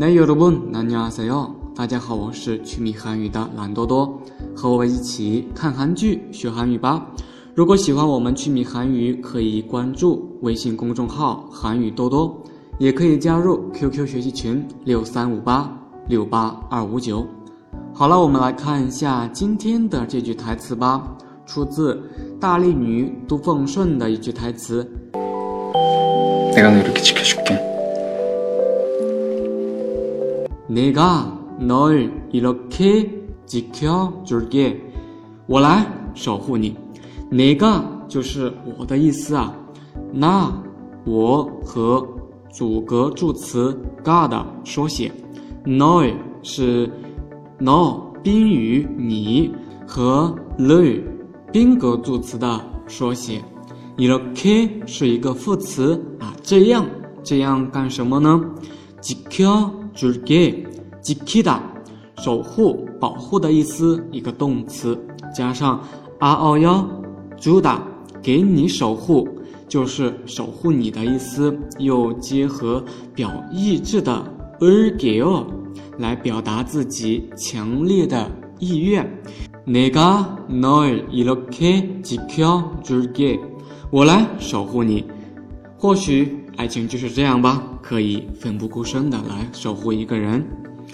那여러분안녕하세 요， 大家好，我是趣米韩语的懒多多，和我一起看韩剧学韩语吧。如果喜欢我们趣米韩语，可以关注微信公众号韩语多多，也可以加入 QQ 学习群六三五八六八二五九。好了，我们来看一下今天的这句台词吧，出自大力女杜凤顺的一句台词。내가너이렇게지켜줄게 내가널이렇게지켜줄 게， 我来守护你。내가就是我的意思啊。那我和主格助词가的缩写。널是 너 宾语你和를宾格助词的缩写。이렇게是一个副词啊，这样这样干什么呢？지켜 줄게 지키다守护、保护的意思，一个动词加上아어요주다给你守护，就是守护你的意思，又结合表意志的을게요来表达自己强烈的意愿。내가널이렇게지켜줄 게， 我来守护你。或许 爱情就是这样吧，可以奋不顾身的来守护一个人。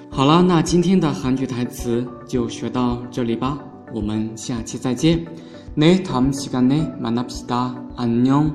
好了，那今天的韩剧台词就学到这里吧，我们下期再见。네다음시간에만납시다안녕